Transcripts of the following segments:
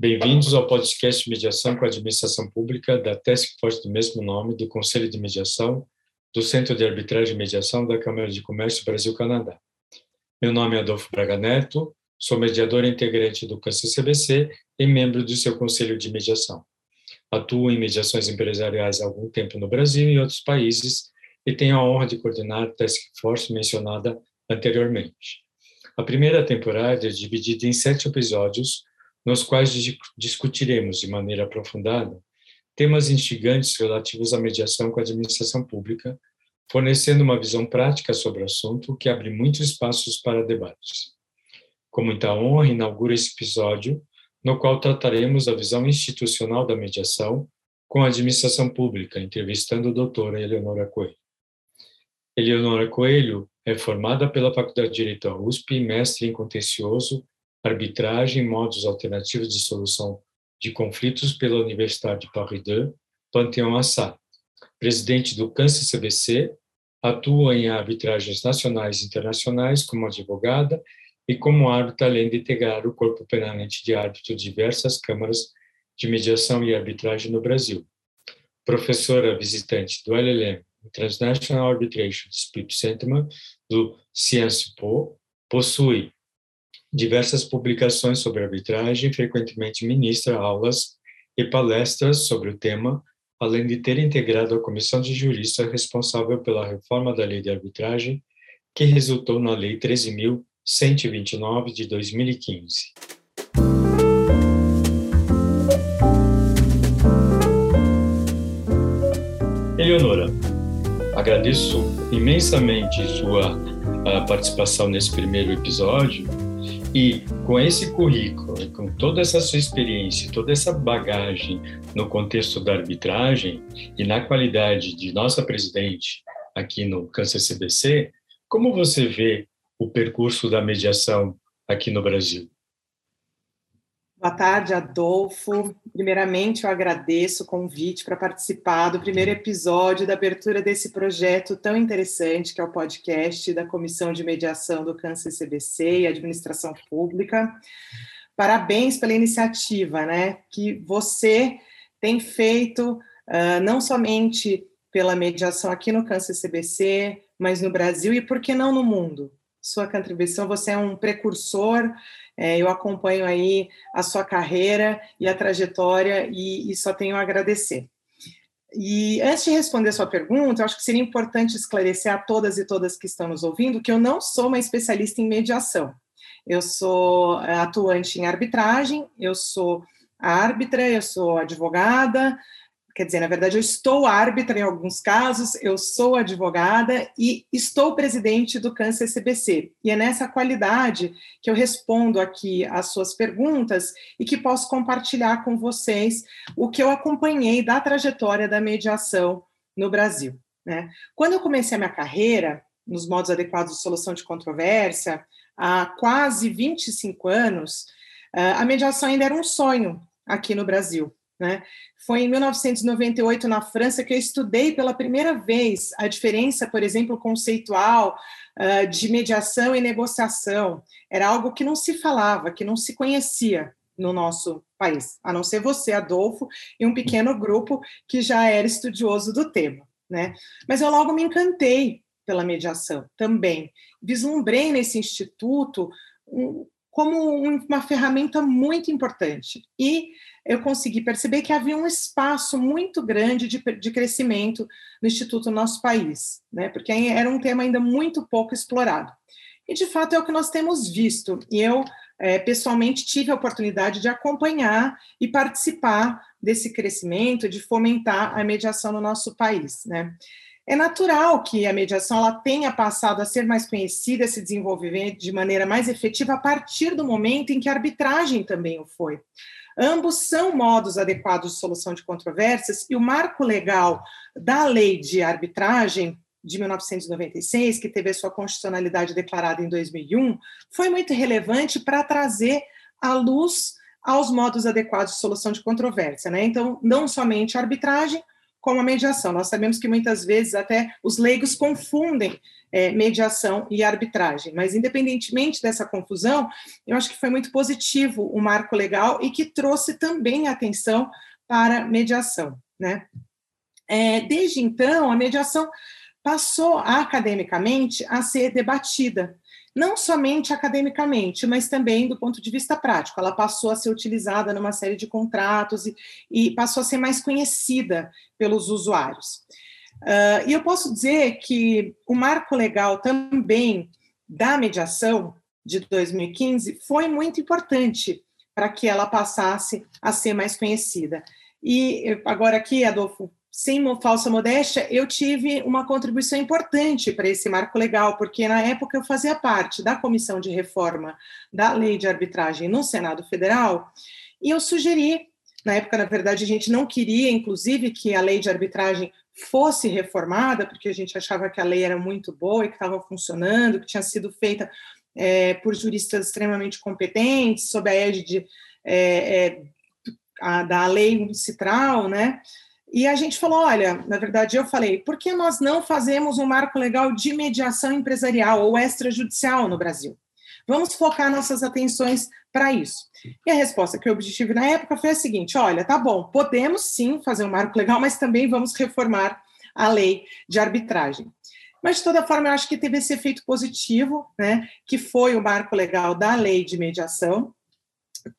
Bem-vindos ao podcast de mediação com a administração pública da Task Force do mesmo nome do Conselho de Mediação do Centro de Arbitragem e Mediação da Câmara de Comércio Brasil-Canadá. Meu nome é Adolfo Braga Neto, sou mediador integrante do CANCE-CBC e membro do seu Conselho de Mediação. Atuo em mediações empresariais há algum tempo no Brasil e outros países e tenho a honra de coordenar a Task Force mencionada anteriormente. A primeira temporada é dividida em sete episódios, nos quais discutiremos de maneira aprofundada temas instigantes relativos à mediação com a administração pública, fornecendo uma visão prática sobre o assunto que abre muitos espaços para debates. Com muita honra, inauguro esse episódio, no qual trataremos da visão institucional da mediação com a administração pública, entrevistando a doutora Eleonora Coelho. Eleonora Coelho é formada pela Faculdade de Direito da USP mestre em contencioso, arbitragem modos alternativos de solução de conflitos pela Universidade de Paris 2, Panteão Assad. Presidente do Câncer CBC, atua em arbitragens nacionais e internacionais como advogada e como árbitra, além de integrar o corpo permanente de árbitros de diversas câmaras de mediação e arbitragem no Brasil. Professora visitante do LLM International Arbitration Dispute Center do Sciences Po, possui diversas publicações sobre arbitragem, frequentemente ministra aulas e palestras sobre o tema, além de ter integrado a comissão de juristas responsável pela reforma da lei de arbitragem, que resultou na Lei 13.129 de 2015. Eleonora, agradeço imensamente sua ah, participação nesse primeiro episódio e com esse currículo, com toda essa sua experiência, toda essa bagagem no contexto da arbitragem e na qualidade de nossa presidente aqui no Câncer CBC, como você vê o percurso da mediação aqui no Brasil? Boa tarde, Adolfo. Primeiramente, eu agradeço o convite para participar do primeiro episódio da abertura desse projeto tão interessante, que é o podcast da Comissão de Mediação do Câncer CBC e Administração Pública. Parabéns pela iniciativa, né, que você tem feito, uh, não somente pela mediação aqui no Câncer CBC, mas no Brasil e, por que não, no mundo sua contribuição. Você é um precursor. É, eu acompanho aí a sua carreira e a trajetória e, e só tenho a agradecer. E antes de responder a sua pergunta, eu acho que seria importante esclarecer a todas e todas que estão nos ouvindo que eu não sou uma especialista em mediação. Eu sou é, atuante em arbitragem, eu sou árbitra, eu sou advogada, quer dizer, na verdade, eu estou árbitra em alguns casos, eu sou advogada e estou presidente do Câncer CBC. E é nessa qualidade que eu respondo aqui às suas perguntas e que posso compartilhar com vocês o que eu acompanhei da trajetória da mediação no Brasil. Né? Quando eu comecei a minha carreira nos modos adequados de solução de controvérsia, há quase 25 anos, eh, a mediação ainda era um sonho aqui no Brasil. Né? Foi em 1998, na França, que eu estudei pela primeira vez a diferença, por exemplo, conceitual uh, de mediação e negociação. Era algo que não se falava, que não se conhecia no nosso país, a não ser você, Adolfo, e um pequeno grupo que já era estudioso do tema. Né? Mas eu logo me encantei pela mediação também. Vislumbrei nesse instituto um, como uma ferramenta muito importante. E eu consegui perceber que havia um espaço muito grande de, de crescimento no Instituto no nosso país, né? porque era um tema ainda muito pouco explorado. E, de fato, é o que nós temos visto. E eu, é, pessoalmente, tive a oportunidade de acompanhar e participar desse crescimento, de fomentar a mediação no nosso país. Né? É natural que a mediação ela tenha passado a ser mais conhecida, se desenvolver de maneira mais efetiva a partir do momento em que a arbitragem também o foi. Ambos são modos adequados de solução de controvérsias e o marco legal da lei de arbitragem de 1996, que teve a sua constitucionalidade declarada em 2001, foi muito relevante para trazer a luz aos modos adequados de solução de controvérsia. Né? Então, não somente a arbitragem, com a mediação. Nós sabemos que muitas vezes até os leigos confundem é, mediação e arbitragem, mas independentemente dessa confusão, eu acho que foi muito positivo o marco legal e que trouxe também atenção para mediação, né? É, desde então, a mediação passou academicamente a ser debatida, não somente academicamente, mas também do ponto de vista prático. Ela passou a ser utilizada numa série de contratos e, e passou a ser mais conhecida pelos usuários. Uh, e eu posso dizer que o marco legal também da mediação de 2015 foi muito importante para que ela passasse a ser mais conhecida. E agora aqui, Adolfo, sem falsa modéstia, eu tive uma contribuição importante para esse marco legal, porque na época eu fazia parte da comissão de reforma da lei de arbitragem no Senado Federal, e eu sugeri, na época, na verdade, a gente não queria, inclusive, que a lei de arbitragem fosse reformada, porque a gente achava que a lei era muito boa e que estava funcionando, que tinha sido feita é, por juristas extremamente competentes, sob a égide é, é, a, da lei citral, né? E a gente falou: olha, na verdade, eu falei, por que nós não fazemos um marco legal de mediação empresarial ou extrajudicial no Brasil? Vamos focar nossas atenções para isso. E a resposta que eu obtive na época foi a seguinte: olha, tá bom, podemos sim fazer um marco legal, mas também vamos reformar a lei de arbitragem. Mas, de toda forma, eu acho que teve esse efeito positivo, né, que foi o marco legal da lei de mediação,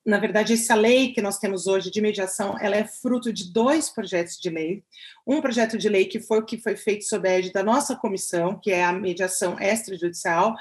na verdade, essa lei que nós temos hoje de mediação, ela é fruto de dois projetos de lei. Um projeto de lei que foi o que foi feito sob a égide da nossa comissão, que é a mediação extrajudicial,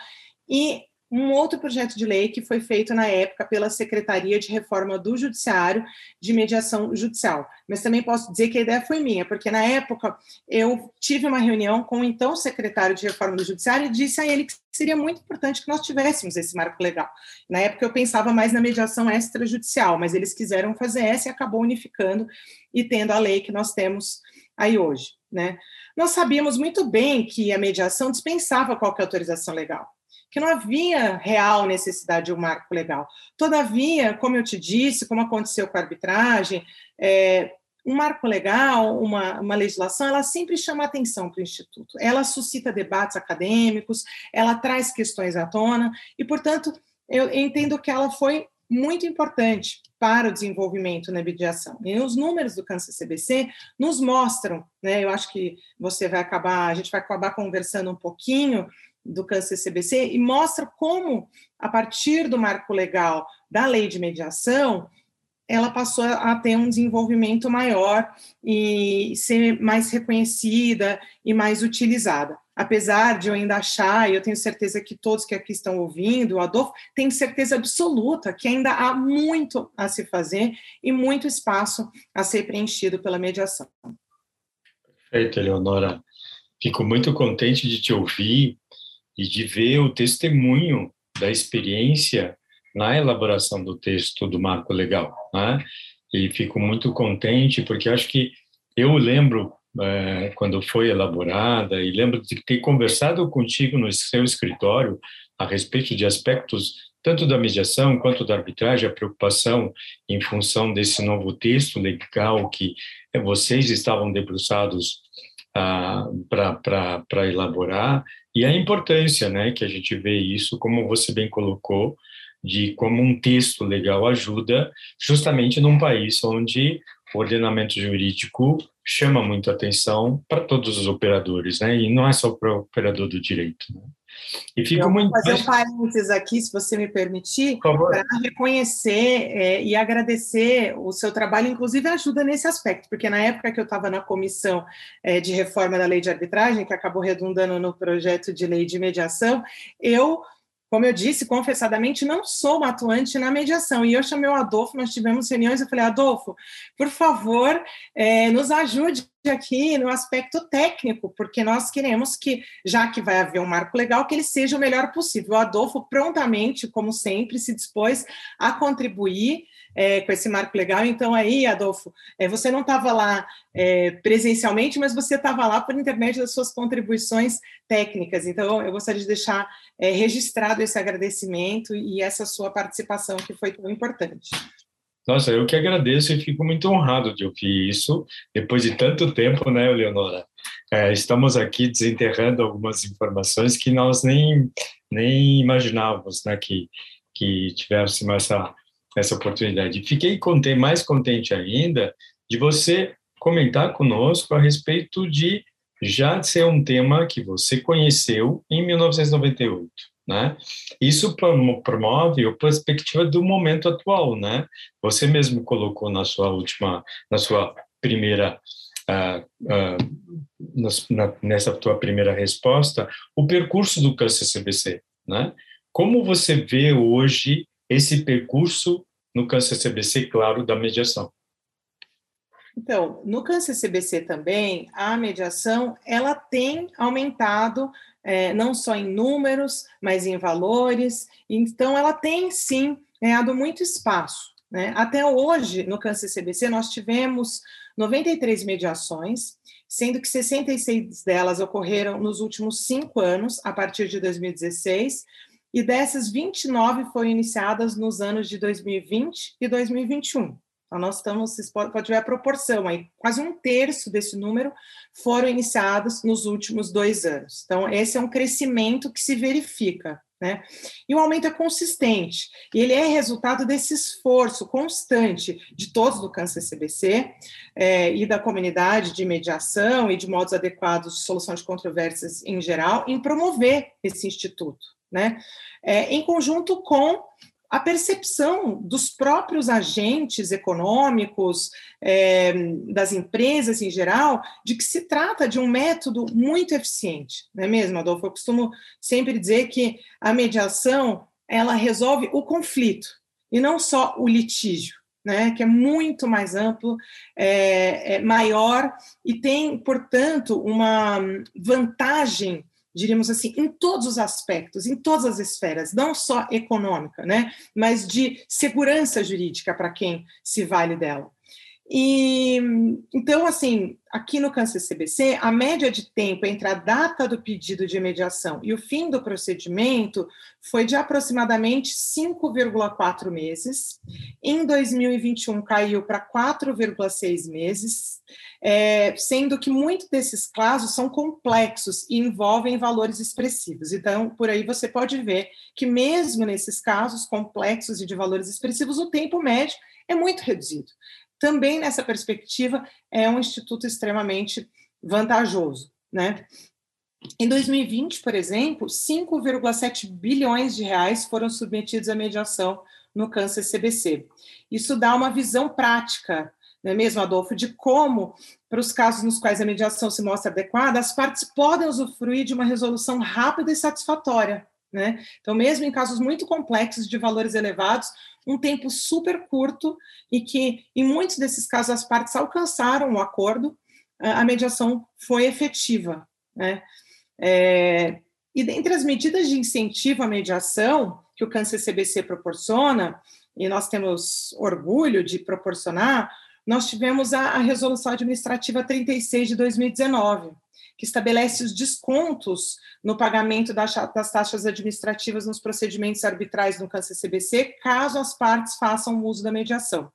e um outro projeto de lei que foi feito na época pela Secretaria de Reforma do Judiciário de Mediação Judicial. Mas também posso dizer que a ideia foi minha, porque na época eu tive uma reunião com o então secretário de Reforma do Judiciário e disse a ele que seria muito importante que nós tivéssemos esse marco legal. Na época eu pensava mais na mediação extrajudicial, mas eles quiseram fazer essa e acabou unificando e tendo a lei que nós temos aí hoje, né? Nós sabíamos muito bem que a mediação dispensava qualquer autorização legal que não havia real necessidade de um marco legal. Todavia, como eu te disse, como aconteceu com a arbitragem, é, um marco legal, uma, uma legislação, ela sempre chama atenção para o Instituto. Ela suscita debates acadêmicos, ela traz questões à tona, e, portanto, eu entendo que ela foi muito importante para o desenvolvimento na mediação. E os números do câncer CBC nos mostram, né? Eu acho que você vai acabar, a gente vai acabar conversando um pouquinho do câncer CBC e mostra como, a partir do marco legal da lei de mediação, ela passou a ter um desenvolvimento maior e ser mais reconhecida e mais utilizada. Apesar de eu ainda achar, e eu tenho certeza que todos que aqui estão ouvindo, o Adolfo, tem certeza absoluta que ainda há muito a se fazer e muito espaço a ser preenchido pela mediação. Perfeito, Eleonora. Fico muito contente de te ouvir e de ver o testemunho da experiência na elaboração do texto do marco legal, né? E fico muito contente porque acho que eu lembro é, quando foi elaborada e lembro de ter conversado contigo no seu escritório a respeito de aspectos tanto da mediação quanto da arbitragem, a preocupação em função desse novo texto legal que vocês estavam debruçados ah, para elaborar e a importância, né, que a gente vê isso, como você bem colocou, de como um texto legal ajuda justamente num país onde o ordenamento jurídico chama muito atenção para todos os operadores, né? E não é só para o operador do direito. Né? E fico Eu muito. Vou fazer um parênteses aqui, se você me permitir, para reconhecer é, e agradecer o seu trabalho, inclusive ajuda nesse aspecto, porque na época que eu estava na comissão é, de reforma da lei de arbitragem, que acabou redundando no projeto de lei de mediação, eu como eu disse, confessadamente, não sou uma atuante na mediação. E eu chamei o Adolfo, nós tivemos reuniões, eu falei, Adolfo, por favor, é, nos ajude aqui no aspecto técnico, porque nós queremos que, já que vai haver um marco legal, que ele seja o melhor possível. O Adolfo prontamente, como sempre, se dispôs a contribuir é, com esse marco legal. Então, aí, Adolfo, é, você não estava lá é, presencialmente, mas você estava lá por intermédio das suas contribuições técnicas. Então, eu gostaria de deixar é, registrado esse agradecimento e essa sua participação, que foi tão importante. Nossa, eu que agradeço e fico muito honrado de ouvir isso depois de tanto tempo, né, Leonora? É, estamos aqui desenterrando algumas informações que nós nem, nem imaginávamos né, que, que tivéssemos essa, essa oportunidade. Fiquei contente, mais contente ainda de você comentar conosco a respeito de já ser um tema que você conheceu em 1998. Né? Isso promove a perspectiva do momento atual, né? Você mesmo colocou na sua última, na sua primeira, uh, uh, na, nessa tua primeira resposta, o percurso do câncer CBC, né? Como você vê hoje esse percurso no câncer CBC, claro, da mediação? Então, no câncer CBC também, a mediação ela tem aumentado é, não só em números, mas em valores. Então, ela tem sim ganhado muito espaço. Né? Até hoje, no câncer CBC, nós tivemos 93 mediações, sendo que 66 delas ocorreram nos últimos cinco anos, a partir de 2016, e dessas 29 foram iniciadas nos anos de 2020 e 2021. Então, nós estamos, pode ver a proporção aí, quase um terço desse número foram iniciados nos últimos dois anos. Então, esse é um crescimento que se verifica, né? E o aumento é consistente, e ele é resultado desse esforço constante de todos do câncer CBC é, e da comunidade de mediação e de modos adequados de solução de controvérsias em geral, em promover esse instituto, né? É, em conjunto com a percepção dos próprios agentes econômicos, é, das empresas em geral, de que se trata de um método muito eficiente, não é mesmo, Adolfo? Eu costumo sempre dizer que a mediação ela resolve o conflito e não só o litígio. Né, que é muito mais amplo, é, é maior e tem, portanto, uma vantagem diríamos assim, em todos os aspectos, em todas as esferas, não só econômica, né, mas de segurança jurídica para quem se vale dela. E então, assim, aqui no câncer CBC, a média de tempo entre a data do pedido de mediação e o fim do procedimento foi de aproximadamente 5,4 meses. Em 2021 caiu para 4,6 meses, é, sendo que muitos desses casos são complexos e envolvem valores expressivos. Então, por aí você pode ver que mesmo nesses casos complexos e de valores expressivos, o tempo médio é muito reduzido também nessa perspectiva é um instituto extremamente vantajoso, né? Em 2020, por exemplo, 5,7 bilhões de reais foram submetidos à mediação no câncer CBC. Isso dá uma visão prática, não é mesmo, Adolfo, de como, para os casos nos quais a mediação se mostra adequada, as partes podem usufruir de uma resolução rápida e satisfatória. Né? Então, mesmo em casos muito complexos de valores elevados, um tempo super curto e que, em muitos desses casos, as partes alcançaram o um acordo, a mediação foi efetiva. Né? É, e dentre as medidas de incentivo à mediação que o Câncer CBC proporciona, e nós temos orgulho de proporcionar, nós tivemos a, a Resolução Administrativa 36 de 2019, que estabelece os descontos no pagamento das, taxas administrativas nos procedimentos arbitrais no câncer CBC, caso as partes façam uso da mediação.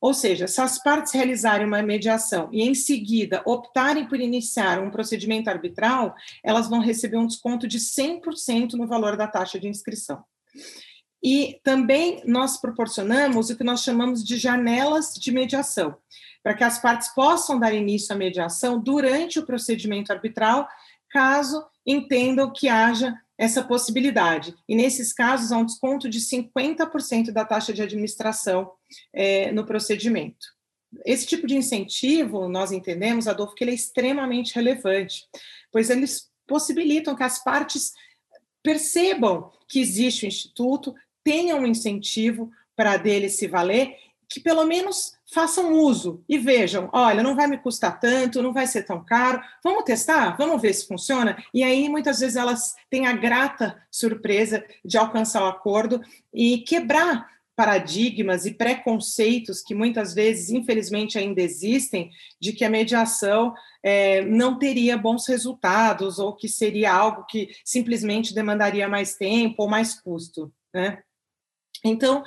Ou seja, se as partes realizarem uma mediação e em seguida optarem por iniciar um procedimento arbitral, elas vão receber um desconto de 100% no valor da taxa de inscrição. E também nós proporcionamos o que nós chamamos de janelas de mediação para que as partes possam dar início à mediação durante o procedimento arbitral, caso entendam que haja essa possibilidade. E nesses casos, há um desconto de 50% da taxa de administração é, no procedimento. Esse tipo de incentivo, nós entendemos, Adolfo, que ele é extremamente relevante, pois eles possibilitam que as partes percebam que existe o instituto, tenham um incentivo para dele se valer que pelo menos façam uso e vejam, olha, não vai me custar tanto, não vai ser tão caro, vamos testar, vamos ver se funciona. E aí muitas vezes elas têm a grata surpresa de alcançar o acordo e quebrar paradigmas e preconceitos que muitas vezes, infelizmente, ainda existem, de que a mediação é, não teria bons resultados ou que seria algo que simplesmente demandaria mais tempo ou mais custo, né? Então,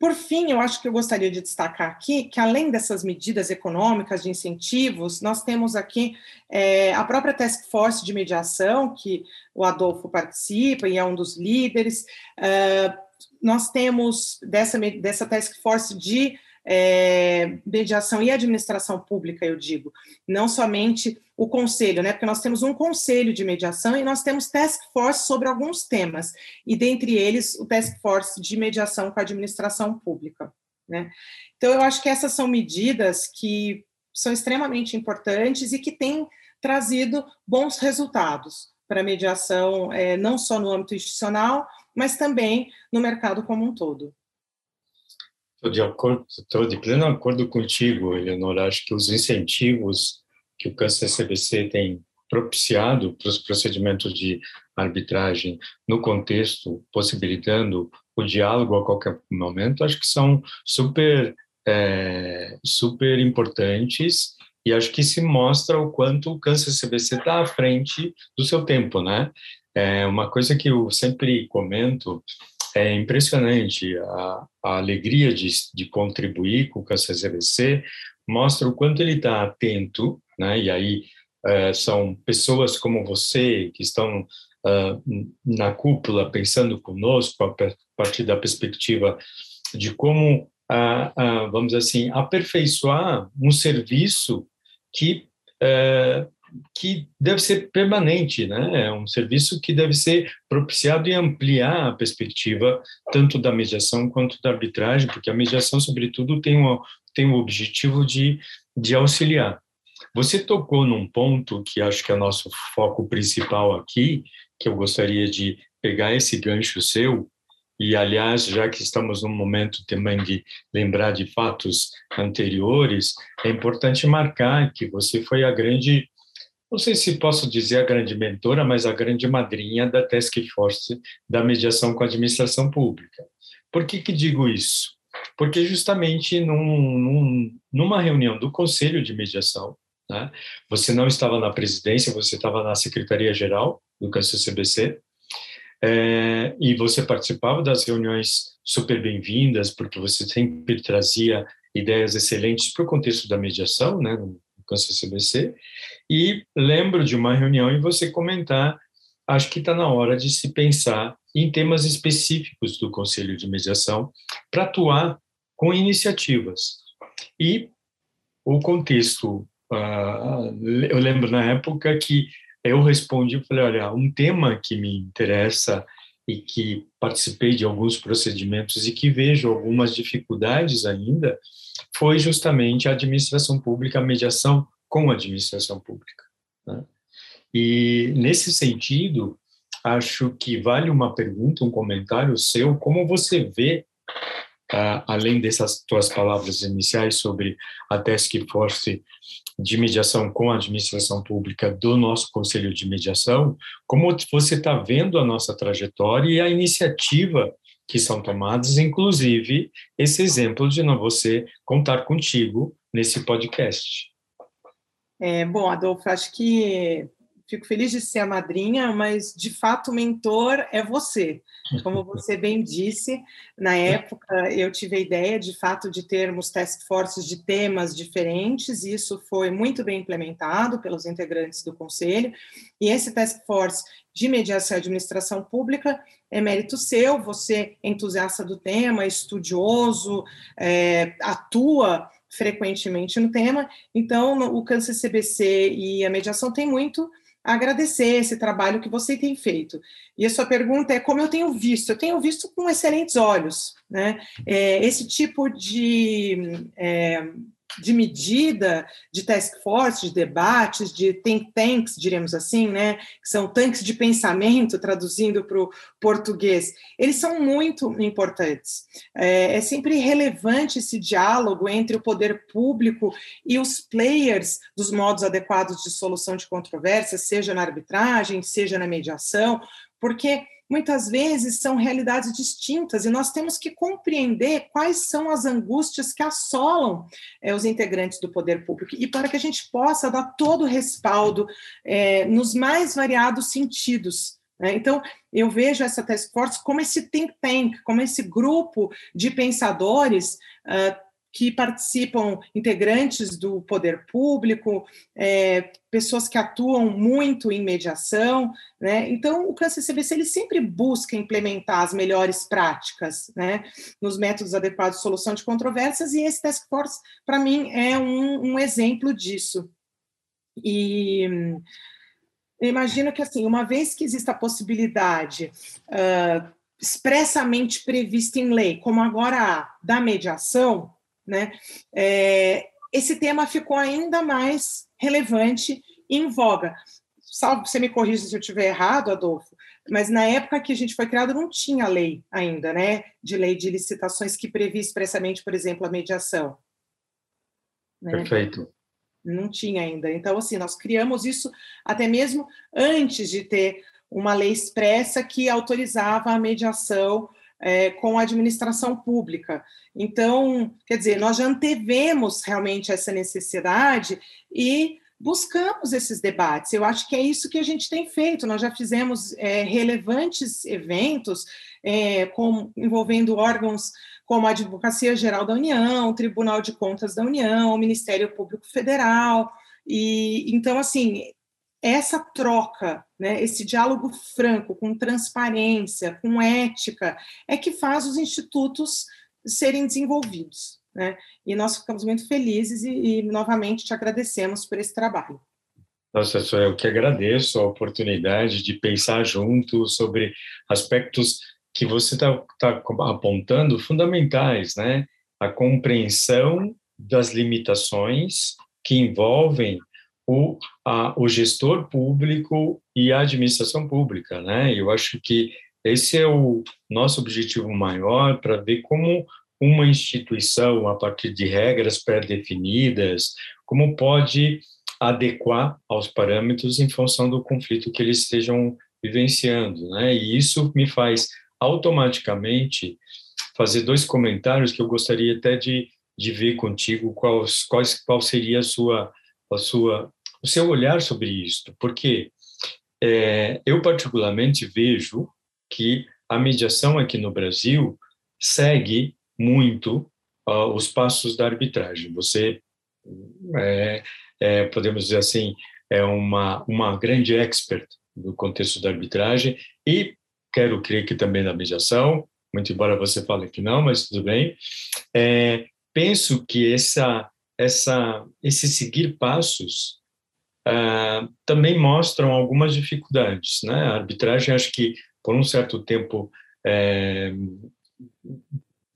Por fim, eu acho que eu gostaria de destacar aqui que, além dessas medidas econômicas de incentivos, nós temos aqui é, a própria Task Force de Mediação, que o Adolfo participa e é um dos líderes. Uh, nós temos dessa, dessa Task Force de é, mediação e administração pública, eu digo, não somente o conselho, né? Porque nós temos um conselho de mediação e nós temos task force sobre alguns temas, e dentre eles o task force de mediação com a administração pública, né? Então eu acho que essas são medidas que são extremamente importantes e que têm trazido bons resultados para a mediação, é, não só no âmbito institucional, mas também no mercado como um todo. Estou de acordo, de pleno acordo contigo, Eleonora. Acho que os incentivos que o Câncer CBC tem propiciado para os procedimentos de arbitragem no contexto, possibilitando o diálogo a qualquer momento, acho que são super, é, super importantes e acho que se mostra o quanto o Câncer CBC está à frente do seu tempo, né? É uma coisa que eu sempre comento é impressionante a, a alegria de, de, contribuir com o CBC mostra o quanto ele está atento, né? E aí é, são pessoas como você que estão uh, na cúpula pensando conosco a partir da perspectiva de como, uh, uh, vamos assim, aperfeiçoar um serviço que uh, que deve ser permanente, né? É um serviço que deve ser propiciado e ampliar a perspectiva tanto da mediação quanto da arbitragem, porque a mediação, sobretudo, tem o, tem o objetivo de, de auxiliar. Você tocou num ponto que acho que é nosso foco principal aqui, que eu gostaria de pegar esse gancho seu, e, aliás, já que estamos num momento também de lembrar de fatos anteriores, é importante marcar que você foi a grande não sei se posso dizer a grande mentora, mas a grande madrinha da Task Force da mediação com a administração pública. Por que, que digo isso? Porque justamente num, num, numa reunião do Conselho de Mediação, né, você não estava na presidência, você estava na Secretaria-Geral do Câncer CBC, é, e você participava das reuniões super bem-vindas, porque você sempre trazia ideias excelentes para o contexto da mediação, né, no Câncer CBC, e lembro de uma reunião e você comentar, acho que está na hora de se pensar em temas específicos do Conselho de Mediação para atuar com iniciativas. E o contexto, uh, eu lembro na época que eu respondi, falei, olha, um tema que me interessa e que participei de alguns procedimentos e que vejo algumas dificuldades ainda, foi justamente a administração pública, a mediação com a administração pública. Né? E, nesse sentido, acho que vale uma pergunta, um comentário seu, como você vê, uh, além dessas tuas palavras iniciais sobre a Task Force de mediação com a administração pública do nosso Conselho de Mediação, como você está vendo a nossa trajetória e a iniciativa que são tomadas, inclusive esse exemplo de não você contar contigo nesse podcast. É, bom, Adolfo, acho que fico feliz de ser a madrinha, mas de fato o mentor é você. Como você bem disse, na época eu tive a ideia de fato de termos task forces de temas diferentes, e isso foi muito bem implementado pelos integrantes do conselho. E esse task force de mediação e administração pública é mérito seu, você é entusiasta do tema, estudioso, é, atua frequentemente no tema. Então, o Câncer CBC e a mediação têm muito agradecer esse trabalho que você tem feito. E a sua pergunta é como eu tenho visto? Eu tenho visto com excelentes olhos, né? É, esse tipo de é, de medida, de task force, de debates, de think tanks, diremos assim, né, que são tanques de pensamento, traduzindo para o português, eles são muito importantes. É, é, sempre relevante esse diálogo entre o poder público e os players dos modos adequados de solução de controvérsias, seja na arbitragem, seja na mediação, porque muitas vezes são realidades distintas e nós temos que compreender quais são as angústias que assolam é, os integrantes do poder público e para que a gente possa dar todo o respaldo é, nos mais variados sentidos Né? Então, eu vejo essa task force como esse think tank, como esse grupo de pensadores uh, que participam, integrantes do poder público, é, pessoas que atuam muito em mediação. Né? Então, o CANCR-CBC ele sempre busca implementar as melhores práticas né, nos métodos adequados de solução de controvérsias, e esse task force, para mim, é um, um exemplo disso. E eu imagino que, assim, uma vez que exista a possibilidade uh, expressamente prevista em lei, como agora há, da mediação, né, é, esse tema ficou ainda mais relevante e em voga. Salvo você me corrija se eu estiver errado, Adolfo, mas na época que a gente foi criado não tinha lei ainda, né, de lei de licitações que previa expressamente, por exemplo, a mediação. Né? Perfeito não tinha ainda. Então, assim, nós criamos isso até mesmo antes de ter uma lei expressa que autorizava a mediação é, com a administração pública. Então, quer dizer, nós já antevemos realmente essa necessidade e buscamos esses debates. Eu acho que é isso que a gente tem feito. Nós já fizemos é, relevantes eventos é, com, envolvendo órgãos como a Advocacia Geral da União, o Tribunal de Contas da União, o Ministério Público Federal. E então, assim, essa troca, né, esse diálogo franco, com transparência, com ética, é que faz os institutos serem desenvolvidos. Né? E nós ficamos muito felizes e, e novamente te agradecemos por esse trabalho. Nossa, eu que agradeço a oportunidade de pensar junto sobre aspectos que você está tá apontando fundamentais, né? A compreensão das limitações que envolvem o, a, o gestor público e a administração pública, né? Eu acho que esse é o nosso objetivo maior para ver como uma instituição, a partir de regras pré-definidas, como pode adequar aos parâmetros em função do conflito que eles estejam vivenciando, né? E isso me faz automaticamente fazer dois comentários que eu gostaria até de, de ver contigo qual, qual, qual seria a sua, a sua, o seu olhar sobre isto, porque é, eu particularmente vejo que a mediação aqui no Brasil segue muito uh, os passos da arbitragem. Você é, é, podemos dizer assim, é uma, uma grande expert no contexto da arbitragem e quero crer que também na mediação, muito embora você fale que não, mas tudo bem. É, penso que essa, essa, esse seguir passos uh, também mostram algumas dificuldades. Né? A arbitragem, acho que por um certo tempo, é,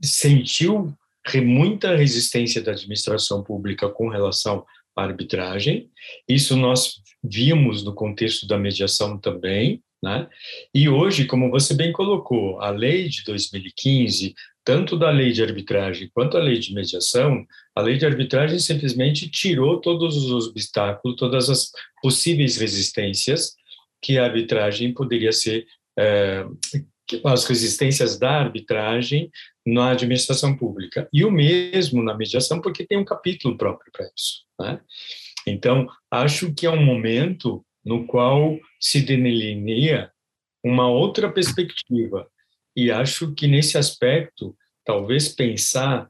sentiu muita resistência da administração pública com relação à arbitragem. Isso nós vimos no contexto da mediação também. Né? E hoje, como você bem colocou, a lei de 2015, tanto da lei de arbitragem quanto a lei de mediação, a lei de arbitragem simplesmente tirou todos os obstáculos, todas as possíveis resistências que a arbitragem poderia ser, é, as resistências da arbitragem na administração pública. E o mesmo na mediação, porque tem um capítulo próprio para isso. Né? Então, acho que é um momento no qual se delinea uma outra perspectiva. E acho que nesse aspecto, talvez pensar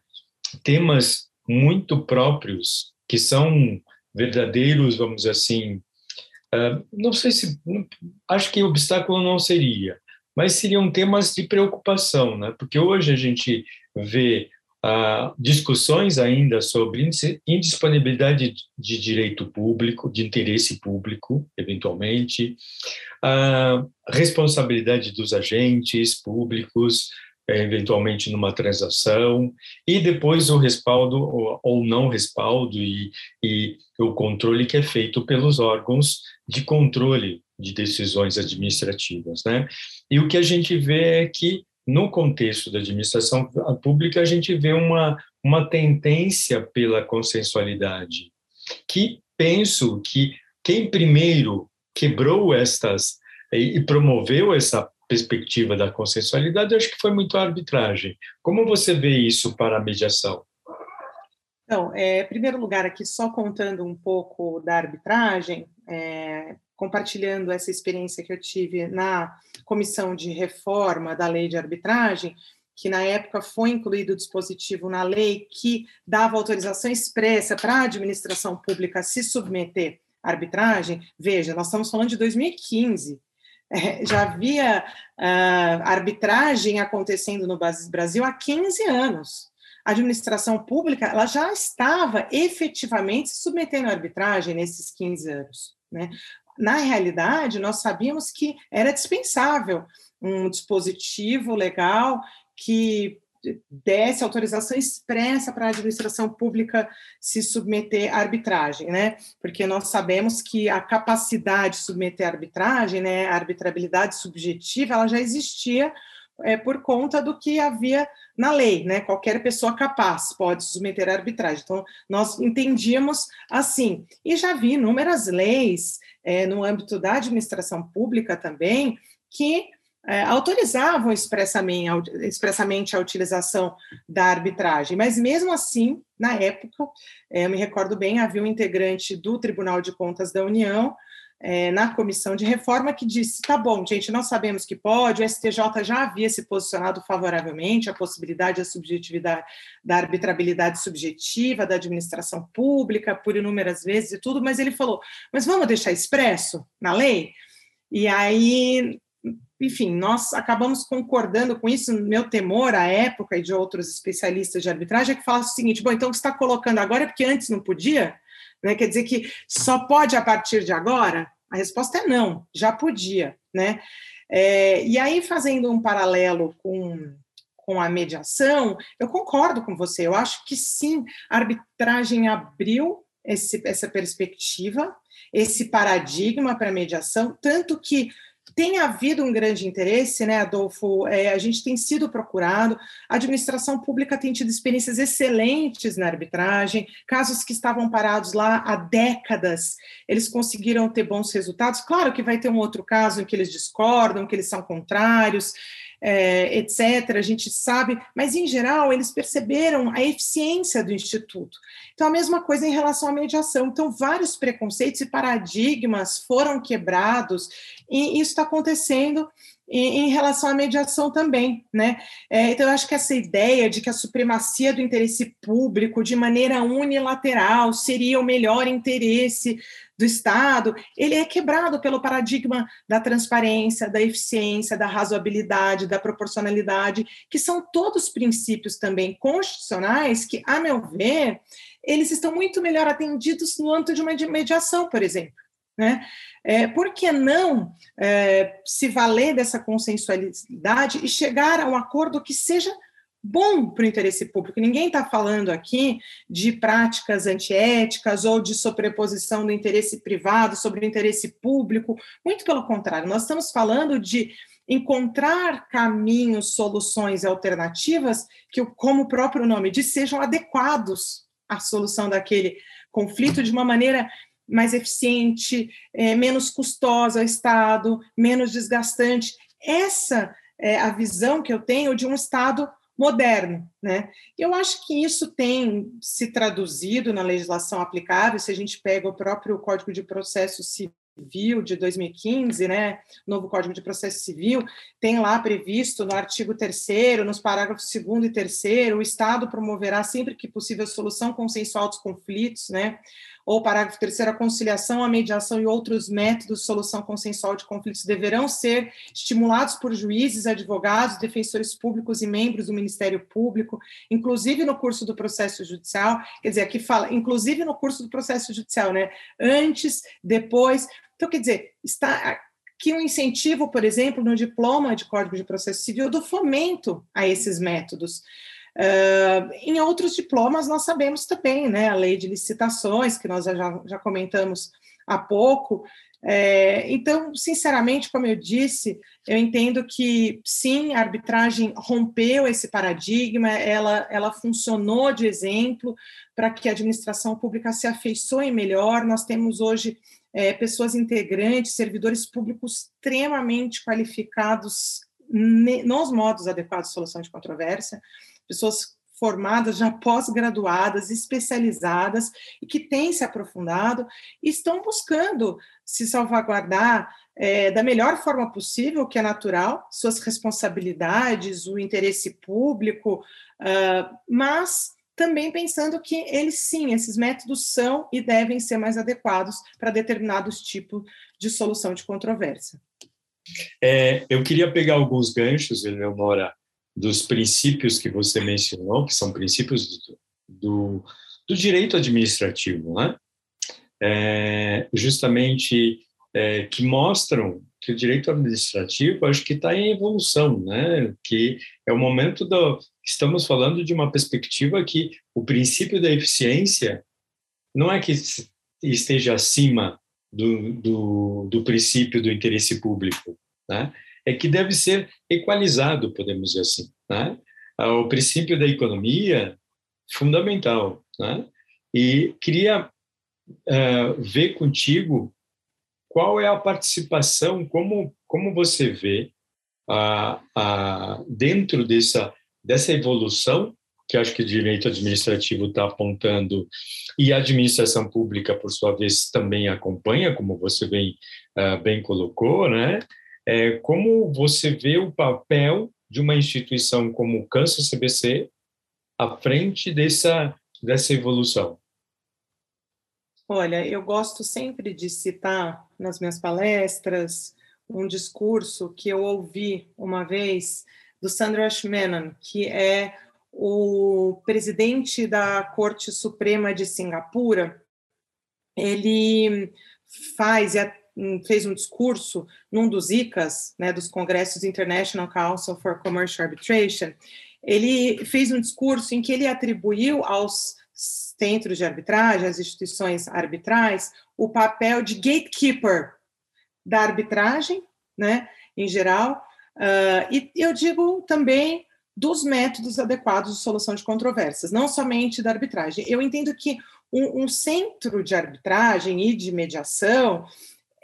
temas muito próprios, que são verdadeiros, vamos dizer assim, uh, não sei se, acho que obstáculo não seria, mas seriam temas de preocupação, né? porque hoje a gente vê discussões ainda sobre indisponibilidade de direito público, de interesse público, eventualmente, a responsabilidade dos agentes públicos, eh, eventualmente numa transação, e depois o respaldo ou, não respaldo e, e o controle que é feito pelos órgãos de controle de decisões administrativas, né? E o que a gente vê é que no contexto da administração pública, a gente vê uma, uma tendência pela consensualidade, que penso que quem primeiro quebrou estas e promoveu essa perspectiva da consensualidade, acho que foi muito a arbitragem. Como você vê isso para a mediação? Então, é, em primeiro lugar, aqui só contando um pouco da arbitragem, é, compartilhando essa experiência que eu tive na comissão de reforma da lei de arbitragem, que na época foi incluído o dispositivo na lei que dava autorização expressa para a administração pública se submeter à arbitragem. Veja, nós estamos falando de 2015. É, já havia uh, arbitragem acontecendo no Brasil há 15 anos. A administração pública ela já estava efetivamente se submetendo à arbitragem nesses 15 anos. Né? Na realidade, nós sabíamos que era dispensável um dispositivo legal que desse autorização expressa para a administração pública se submeter à arbitragem, né? Porque nós sabemos que a capacidade de submeter à arbitragem, né, a arbitrabilidade subjetiva, ela já existia é, por conta do que havia na lei, né? Qualquer pessoa capaz pode submeter à arbitragem. Então, nós entendíamos assim. E já vi inúmeras leis é, no âmbito da administração pública também que é, autorizavam expressamente, expressamente a utilização da arbitragem, mas mesmo assim, na época, é, eu me recordo bem, havia um integrante do Tribunal de Contas da União é, na comissão de reforma que disse: tá bom, gente, nós sabemos que pode, o STJ já havia se posicionado favoravelmente à possibilidade da subjetividade, da arbitrabilidade subjetiva da administração pública, por inúmeras vezes e tudo, mas ele falou: mas vamos deixar expresso na lei? E aí enfim, nós acabamos concordando com isso. Meu temor à época e de outros especialistas de arbitragem é que falasse o seguinte: bom, então o que está colocando agora é porque antes não podia? Né? Quer dizer que só pode a partir de agora? A resposta é não, já podia. Né? É, e aí, fazendo um paralelo com, com a mediação, eu concordo com você, eu acho que sim, a arbitragem abriu esse, essa perspectiva, esse paradigma para a mediação, tanto que tem havido um grande interesse, né, Adolfo? É, a gente tem sido procurado, a administração pública tem tido experiências excelentes na arbitragem, casos que estavam parados lá há décadas, eles conseguiram ter bons resultados. Claro que vai ter um outro caso em que eles discordam, que eles são contrários, é, etc., a gente sabe, mas em geral eles perceberam a eficiência do Instituto. Então, a mesma coisa em relação à mediação. Então, vários preconceitos e paradigmas foram quebrados, e isso está acontecendo em, relação à mediação também, né? É, então, eu acho que essa ideia de que a supremacia do interesse público de maneira unilateral seria o melhor interesse do Estado, ele é quebrado pelo paradigma da transparência, da eficiência, da razoabilidade, da proporcionalidade, que são todos princípios também constitucionais que, a meu ver, eles estão muito melhor atendidos no âmbito de uma mediação, por exemplo. Né? É, por que não é, se valer dessa consensualidade e chegar a um acordo que seja bom para o interesse público. Ninguém está falando aqui de práticas antiéticas ou de sobreposição do interesse privado sobre o interesse público. Muito pelo contrário, nós estamos falando de encontrar caminhos, soluções alternativas que, como o próprio nome diz, sejam adequados à solução daquele conflito de uma maneira mais eficiente, é, menos custosa ao Estado, menos desgastante. Essa é a visão que eu tenho de um Estado moderno, né? Eu acho que isso tem se traduzido na legislação aplicável, se a gente pega o próprio Código de Processo Civil de 2015, né, novo Código de Processo Civil, tem lá previsto no artigo 3 nos parágrafos 2 e 3 o Estado promoverá sempre que possível solução consensual dos conflitos, né, ou parágrafo terceiro, a conciliação, a mediação e outros métodos de solução consensual de conflitos deverão ser estimulados por juízes, advogados, defensores públicos e membros do Ministério Público, inclusive no curso do processo judicial, quer dizer, aqui fala, inclusive no curso do processo judicial, né? Antes, depois. Então, quer dizer, está que um incentivo, por exemplo, no diploma de Código de Processo Civil do fomento a esses métodos. Uh, em outros diplomas, nós sabemos também, né, a lei de licitações, que nós já, já comentamos há pouco. É, então, sinceramente, como eu disse, eu entendo que sim, a arbitragem rompeu esse paradigma, ela, ela funcionou de exemplo para que a administração pública se afeiçoe melhor. Nós temos hoje é, pessoas integrantes, servidores públicos extremamente qualificados nos modos adequados de solução de controvérsia pessoas formadas, já pós-graduadas, especializadas e que têm se aprofundado, estão buscando se salvaguardar é, da melhor forma possível, que é natural, suas responsabilidades, o interesse público, uh, mas também pensando que eles sim, esses métodos são e devem ser mais adequados para determinados tipos de solução de controvérsia. É, eu queria pegar alguns ganchos, Eleonora, dos princípios que você mencionou, que são princípios do, do, do direito administrativo, né? É, justamente é, que mostram que o direito administrativo acho que está em evolução, né? Que é o momento do estamos falando de uma perspectiva que o princípio da eficiência não é que esteja acima do, do, do princípio do interesse público, né? É que deve ser equalizado, podemos dizer assim, né? Ah, o princípio da economia fundamental, né? E queria uh, ver contigo qual é a participação, como, como você vê a, a, dentro dessa, dessa evolução que acho que o direito administrativo está apontando e a administração pública, por sua vez, também acompanha, como você bem, uh, bem colocou, né? É, como você vê o papel de uma instituição como o Câncer CBC à frente dessa, dessa evolução? Olha, eu gosto sempre de citar nas minhas palestras um discurso que eu ouvi uma vez do Sandra Menon, que é o presidente da Corte Suprema de Singapura. Ele faz e fez um discurso num dos ICAs, né, dos Congressos International Council for Commercial Arbitration. Ele fez um discurso em que ele atribuiu aos centros de arbitragem, as instituições arbitrais, o papel de gatekeeper da arbitragem, né, em geral, uh, e eu digo também dos métodos adequados de solução de controvérsias, não somente da arbitragem. Eu entendo que um, um centro de arbitragem e de mediação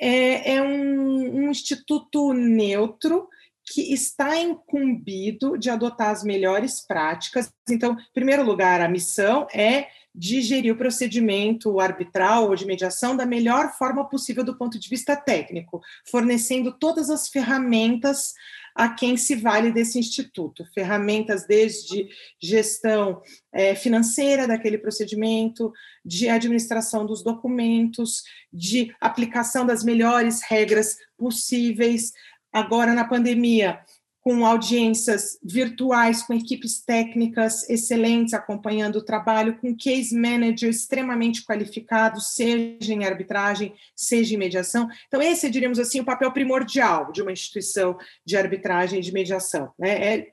é, é um, um instituto neutro que está incumbido de adotar as melhores práticas. Então, em primeiro lugar, a missão é de gerir o procedimento arbitral ou de mediação da melhor forma possível do ponto de vista técnico, fornecendo todas as ferramentas a quem se vale desse instituto, ferramentas desde gestão é, financeira daquele procedimento, de administração dos documentos, de aplicação das melhores regras possíveis. Agora, na pandemia, com audiências virtuais, com equipes técnicas excelentes acompanhando o trabalho, com case managers extremamente qualificados, seja em arbitragem, seja em mediação. Então, esse é, diríamos assim, o papel primordial de uma instituição de arbitragem e de mediação, né? é,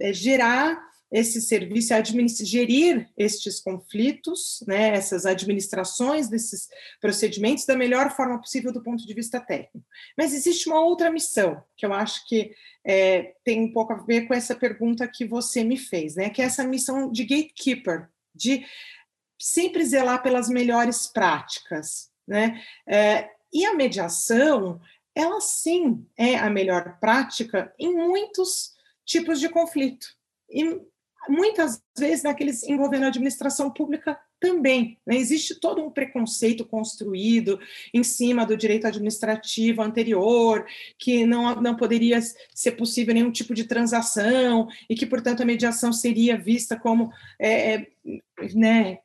é gerar esse serviço é gerir estes conflitos, né, essas administrações desses procedimentos da melhor forma possível do ponto de vista técnico. Mas existe uma outra missão que eu acho que é, tem um pouco a ver com essa pergunta que você me fez, né, que é essa missão de gatekeeper, de sempre zelar pelas melhores práticas, né, é, e a mediação, ela sim é a melhor prática em muitos tipos de conflito. E muitas vezes naqueles envolvendo a administração pública também. Né? Existe todo um preconceito construído em cima do direito administrativo anterior, que não, não poderia ser possível nenhum tipo de transação, e que, portanto, a mediação seria vista como é, é né,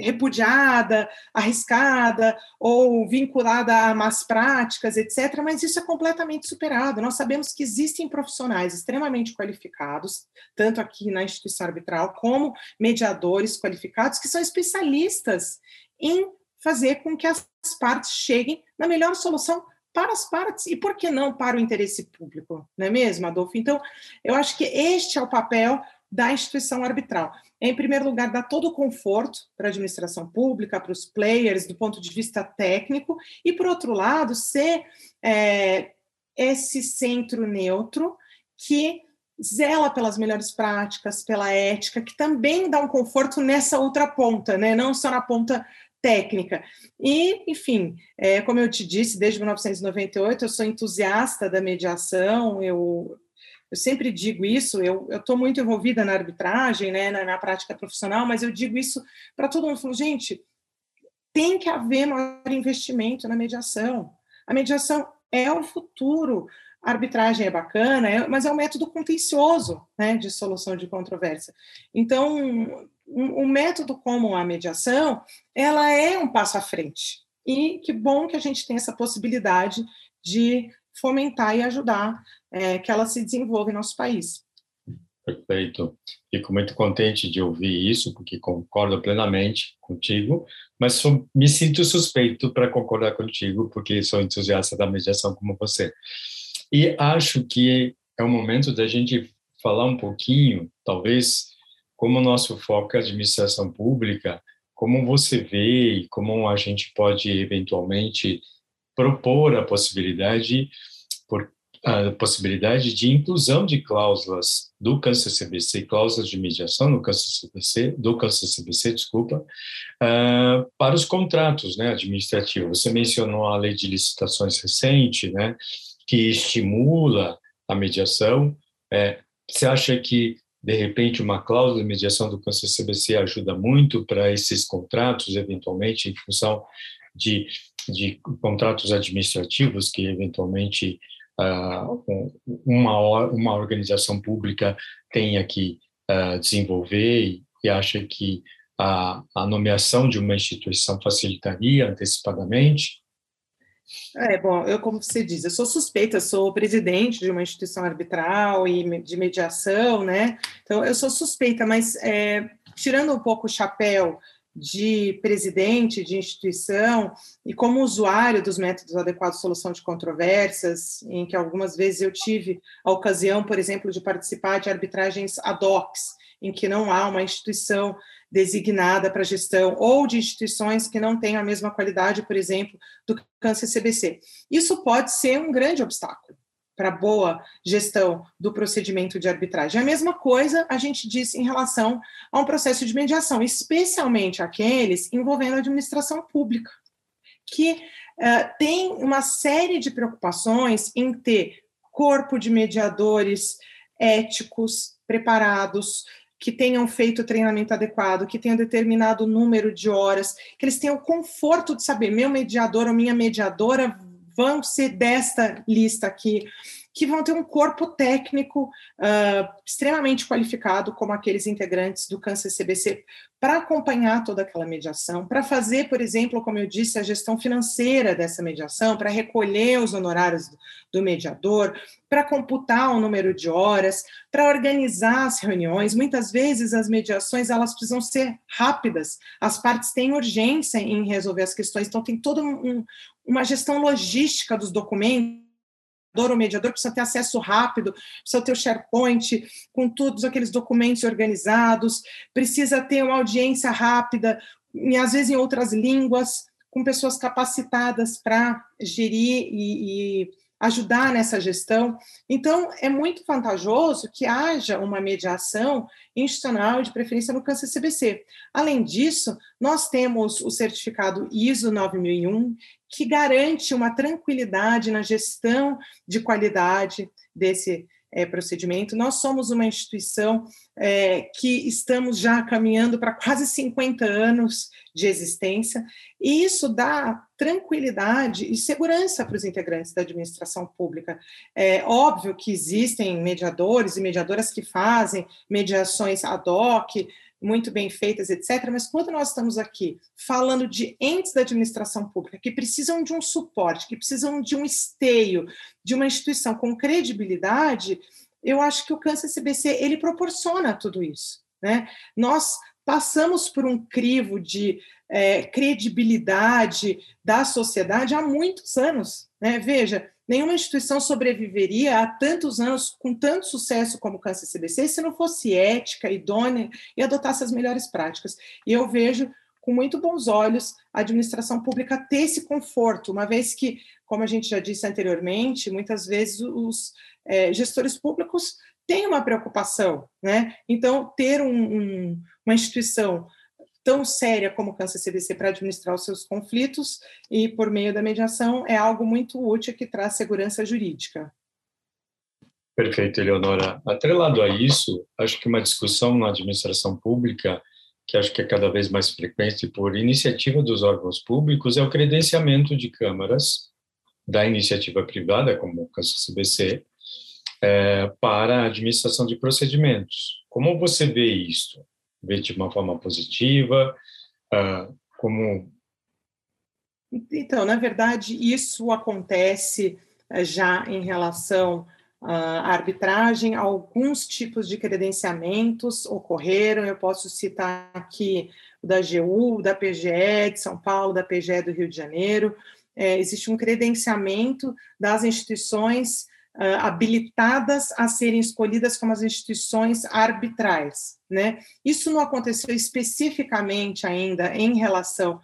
repudiada, arriscada ou vinculada a más práticas, etc., mas isso é completamente superado. Nós sabemos que existem profissionais extremamente qualificados, tanto aqui na instituição arbitral, como mediadores qualificados, que são especialistas em fazer com que as partes cheguem na melhor solução para as partes e por que não para o interesse público, não é mesmo, Adolfo? Então, eu acho que este é o papel da instituição arbitral. É, em primeiro lugar, dar todo o conforto para a administração pública, para os players, do ponto de vista técnico, e, por outro lado, ser é, esse centro neutro que zela pelas melhores práticas, pela ética, que também dá um conforto nessa outra ponta, né? não só na ponta técnica. E, enfim, é, como eu te disse, desde 1998 eu sou entusiasta da mediação, eu eu sempre digo isso, eu estou muito envolvida na arbitragem, né, na minha prática profissional, mas eu digo isso para todo mundo, falo, gente, tem que haver maior investimento na mediação. A mediação é o futuro. A arbitragem é bacana, é, mas é um método contencioso né, de solução de controvérsia. Então, o um, um método como a mediação, ela é um passo à frente. E que bom que a gente tem essa possibilidade de fomentar e ajudar é, que ela se desenvolva em nosso país. Perfeito. Fico muito contente de ouvir isso, porque concordo plenamente contigo, mas sou, me sinto suspeito para concordar contigo, porque sou entusiasta da mediação como você. E acho que é o momento da gente falar um pouquinho, talvez, como o nosso foco é administração pública, como você vê e como a gente pode eventualmente propor a possibilidade por a possibilidade de inclusão de cláusulas do câncer CBC, cláusulas de mediação no câncer CBC, do câncer CBC, desculpa, uh, para os contratos, né, administrativos. Você mencionou a lei de licitações recente, né, que estimula a mediação. É, você acha que de repente uma cláusula de mediação do câncer CBC ajuda muito para esses contratos, eventualmente, em função de, de contratos administrativos que eventualmente uma, uma organização pública tenha que uh, desenvolver e, e, acha que a, a nomeação de uma instituição facilitaria antecipadamente? É, bom, eu, como você diz, eu sou suspeita, sou presidente de uma instituição arbitral e de mediação, né? Então, eu sou suspeita, mas é, tirando um pouco o chapéu de presidente de instituição e como usuário dos métodos adequados de solução de controvérsias, em que algumas vezes eu tive a ocasião, por exemplo, de participar de arbitragens ad hoc, em que não há uma instituição designada para gestão, ou de instituições que não têm a mesma qualidade, por exemplo, do câncer CBC. Isso pode ser um grande obstáculo para boa gestão do procedimento de arbitragem. A mesma coisa a gente diz em relação a um processo de mediação, especialmente aqueles envolvendo a administração pública, que uh, tem uma série de preocupações em ter corpo de mediadores éticos, preparados, que tenham feito o treinamento adequado, que tenham determinado número de horas, que eles tenham o conforto de saber, meu mediador ou minha mediadora vão ser desta lista aqui, que vão ter um corpo técnico uh, extremamente qualificado, como aqueles integrantes do Câncer CBC, para acompanhar toda aquela mediação, para fazer, por exemplo, como eu disse, a gestão financeira dessa mediação, para recolher os honorários do, do mediador, para computar o número de horas, para organizar as reuniões. Muitas vezes as mediações elas precisam ser rápidas, as partes têm urgência em resolver as questões, então tem toda um, uma gestão logística dos documentos o mediador precisa ter acesso rápido, precisa ter o SharePoint com todos aqueles documentos organizados, precisa ter uma audiência rápida, e às vezes em outras línguas, com pessoas capacitadas para gerir e, e ajudar nessa gestão. Então, é muito vantajoso que haja uma mediação institucional, de preferência no câncer CBC. Além disso, nós temos o certificado ISO 9001, que garante uma tranquilidade na gestão de qualidade desse é, procedimento. Nós somos uma instituição é, que estamos já caminhando para quase 50 anos de existência, e isso dá tranquilidade e segurança para os integrantes da administração pública. É óbvio que existem mediadores e mediadoras que fazem mediações ad hoc, muito bem feitas, etc. Mas quando nós estamos aqui falando de entes da administração pública que precisam de um suporte, que precisam de um esteio, de uma instituição com credibilidade, eu acho que o câncer CBC ele proporciona tudo isso. Né? Nós passamos por um crivo de é, credibilidade da sociedade há muitos anos. Né? Veja, nenhuma instituição sobreviveria há tantos anos com tanto sucesso como o Câncer CBC se não fosse ética, idônea e adotasse as melhores práticas. E eu vejo com muito bons olhos a administração pública ter esse conforto, uma vez que, como a gente já disse anteriormente, muitas vezes os é, gestores públicos têm uma preocupação, né? Então, ter um, um, uma instituição tão séria como o Câncer CBC para administrar os seus conflitos e por meio da mediação é algo muito útil que traz segurança jurídica. Perfeito, Eleonora. Atrelado a isso, acho que uma discussão na administração pública, que acho que é cada vez mais frequente por iniciativa dos órgãos públicos, é o credenciamento de câmaras da iniciativa privada, como o caso CBC, é, para a administração de procedimentos. Como você vê isso? Vê de uma forma positiva? Uh, como então, na verdade, isso acontece eh, já em relação à arbitragem. Alguns tipos de credenciamentos ocorreram. Eu posso citar aqui o da GU, da PGE de São Paulo, da PGE do Rio de Janeiro. É, existe um credenciamento das instituições habilitadas a serem escolhidas como as instituições arbitrais. Né? Isso não aconteceu especificamente ainda em relação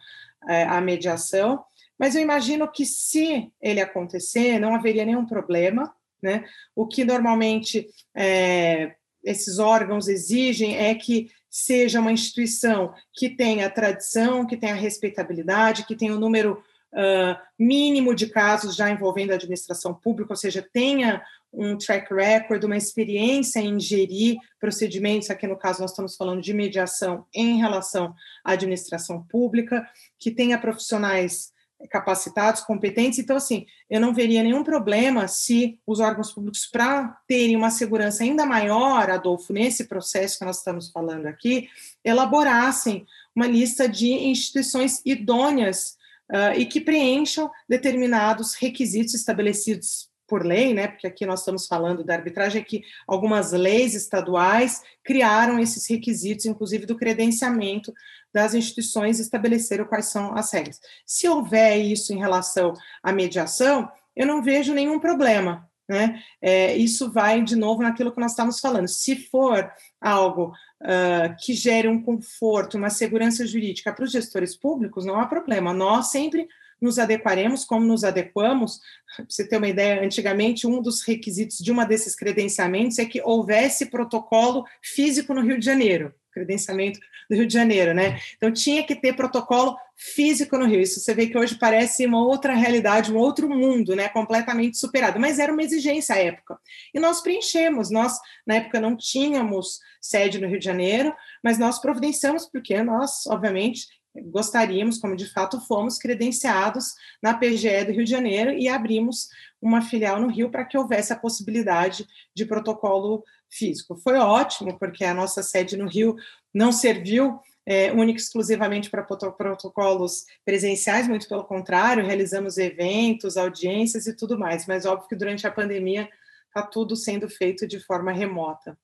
a mediação, mas eu imagino que se ele acontecer, não haveria nenhum problema, né? O que normalmente é, esses órgãos exigem é que seja uma instituição que tenha tradição, que tenha respeitabilidade, que tenha o um número mínimo de casos já envolvendo a administração pública, ou seja, tenha um track record, uma experiência em gerir procedimentos, aqui no caso nós estamos falando de mediação em relação à administração pública, que tenha profissionais capacitados, competentes. Então, assim, eu não veria nenhum problema se os órgãos públicos, para terem uma segurança ainda maior, Adolfo, nesse processo que nós estamos falando aqui, elaborassem uma lista de instituições idôneas uh, e que preencham determinados requisitos estabelecidos por lei, né, porque aqui nós estamos falando da arbitragem, é que algumas leis estaduais criaram esses requisitos, inclusive do credenciamento das instituições, estabeleceram quais são as regras. Se houver isso em relação à mediação, eu não vejo nenhum problema, né? É, isso vai de novo naquilo que nós estamos falando. Se for algo uh, que gere um conforto, uma segurança jurídica para os gestores públicos, não há problema. Nós sempre nos adequaremos, como nos adequamos. Para você ter uma ideia, antigamente, um dos requisitos de uma desses credenciamentos é que houvesse protocolo físico no Rio de Janeiro, credenciamento do Rio de Janeiro, né? Então, tinha que ter protocolo físico no Rio. Isso você vê que hoje parece uma outra realidade, um outro mundo, né? Completamente superado. Mas era uma exigência à época. E nós preenchemos. Nós, na época, não tínhamos sede no Rio de Janeiro, mas nós providenciamos, porque nós, obviamente, gostaríamos, como de fato fomos, credenciados na PGE do Rio de Janeiro e abrimos uma filial no Rio para que houvesse a possibilidade de protocolo físico. Foi ótimo, porque a nossa sede no Rio não serviu é, única e exclusivamente para protocolos presenciais, muito pelo contrário, realizamos eventos, audiências e tudo mais, mas óbvio que durante a pandemia está tudo sendo feito de forma remota.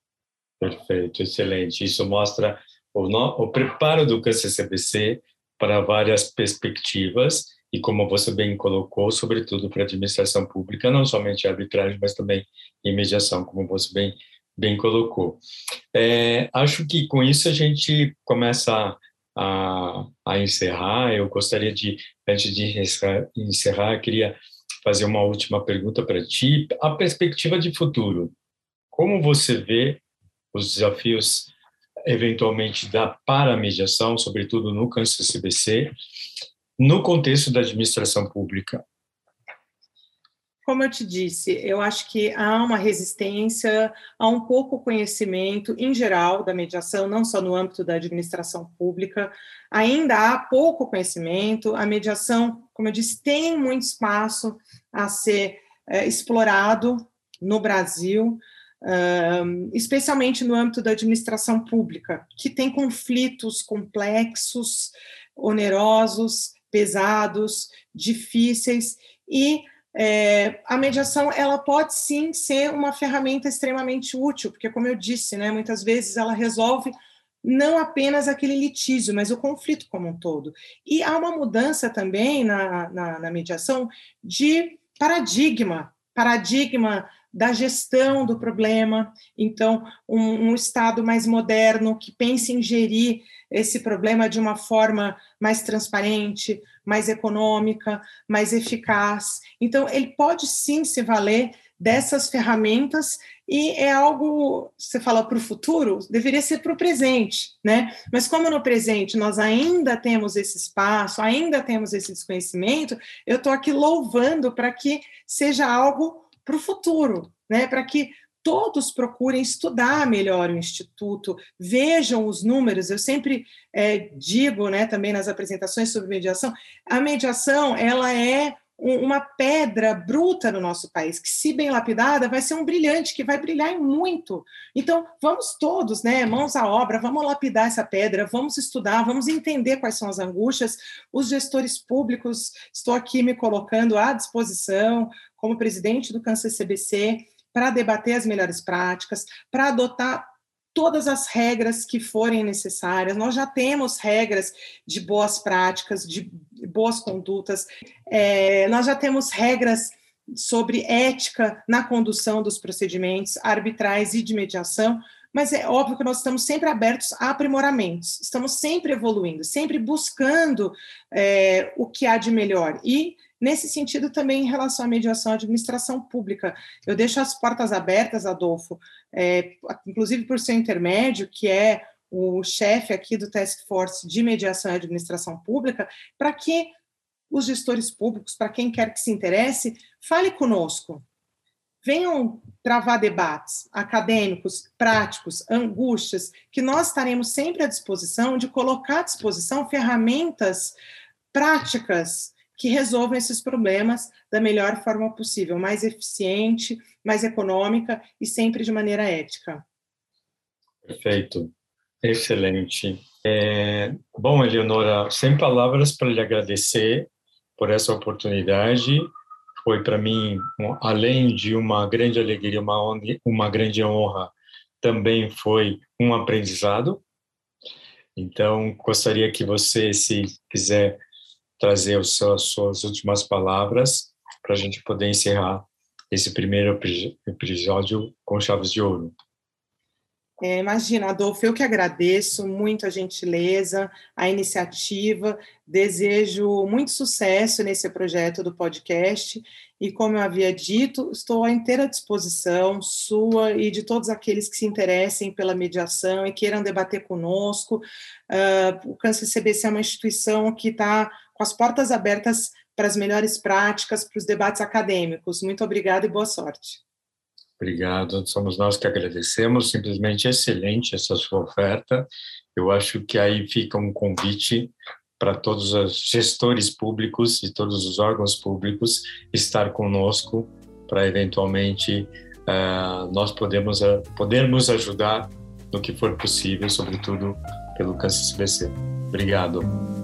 Perfeito, excelente. Isso mostra o, no, o preparo do CCBC para várias perspectivas e como você bem colocou, sobretudo para a administração pública, não somente arbitragem, mas também em mediação, como você bem bem colocou. É, acho que com isso a gente começa a, a encerrar. Eu gostaria de, antes de encerrar, queria fazer uma última pergunta para ti. A perspectiva de futuro. Como você vê os desafios eventualmente da paramediação, sobretudo no câncer CBC, no contexto da administração pública? Como eu te disse, eu acho que há uma resistência a um pouco conhecimento em geral da mediação, não só no âmbito da administração pública. Ainda há pouco conhecimento. A mediação, como eu disse, tem muito espaço a ser é, explorado no Brasil especialmente no âmbito da administração pública, que tem conflitos complexos, onerosos, pesados, difíceis e é, a mediação ela pode sim ser uma ferramenta extremamente útil, porque como eu disse, né, muitas vezes ela resolve não apenas aquele litígio, mas o conflito como um todo. E há uma mudança também na, na, na mediação de paradigma, paradigma da gestão do problema. Então, um, um, Estado mais moderno que pense em gerir esse problema de uma forma mais transparente, mais econômica, mais eficaz. Então, ele pode sim se valer dessas ferramentas e é algo, você fala para o futuro, deveria ser para o presente, né? Mas como no presente nós ainda temos esse espaço, ainda temos esse desconhecimento, eu estou aqui louvando para que seja algo para o futuro, né? Para que todos procurem estudar melhor o Instituto, vejam os números. Eu sempre é, digo, né, também nas apresentações sobre mediação, a mediação ela é uma pedra bruta no nosso país, que, se bem lapidada, vai ser um brilhante, que vai brilhar muito. Então, vamos todos, né, mãos à obra, vamos lapidar essa pedra, vamos estudar, vamos entender quais são as angústias. Os gestores públicos, estou aqui me colocando à disposição, como presidente do Câncer CBC, para debater as melhores práticas, para adotar todas as regras que forem necessárias. Nós já temos regras de boas práticas, de boas condutas, é, nós já temos regras sobre ética na condução dos procedimentos arbitrais e de mediação, mas é óbvio que nós estamos sempre abertos a aprimoramentos, estamos sempre evoluindo, sempre buscando é, o que há de melhor. E Nesse sentido, também em relação à mediação à administração pública, eu deixo as portas abertas, Adolfo, é, inclusive por seu intermédio, que é o chefe aqui do Task Force de Mediação e Administração Pública, para que os gestores públicos, para quem quer que se interesse, fale conosco. Venham travar debates acadêmicos, práticos, angústias, que nós estaremos sempre à disposição de colocar à disposição ferramentas práticas que resolvam esses problemas da melhor forma possível, mais eficiente, mais econômica e sempre de maneira ética. Perfeito, excelente. É, bom, Eleonora, sem palavras para lhe agradecer por essa oportunidade. Foi para mim, além de uma grande alegria, uma, uma grande honra, também foi um aprendizado. Então, gostaria que você, se quiser trazer as suas últimas palavras para a gente poder encerrar esse primeiro episódio com chaves de ouro. É, imagina, Adolfo, eu que agradeço muito a gentileza, a iniciativa, desejo muito sucesso nesse projeto do podcast e, como eu havia dito, estou à inteira disposição sua e de todos aqueles que se interessem pela mediação e queiram debater conosco. Uh, o Câncer CBC é uma instituição que está com as portas abertas para as melhores práticas, para os debates acadêmicos. Muito obrigada e boa sorte. Obrigado, somos nós que agradecemos, simplesmente excelente essa sua oferta. Eu acho que aí fica um convite para todos os gestores públicos e todos os órgãos públicos estar conosco para eventualmente uh, nós podemos, uh, podermos ajudar no que for possível, sobretudo pelo Câncer CBC. Obrigado.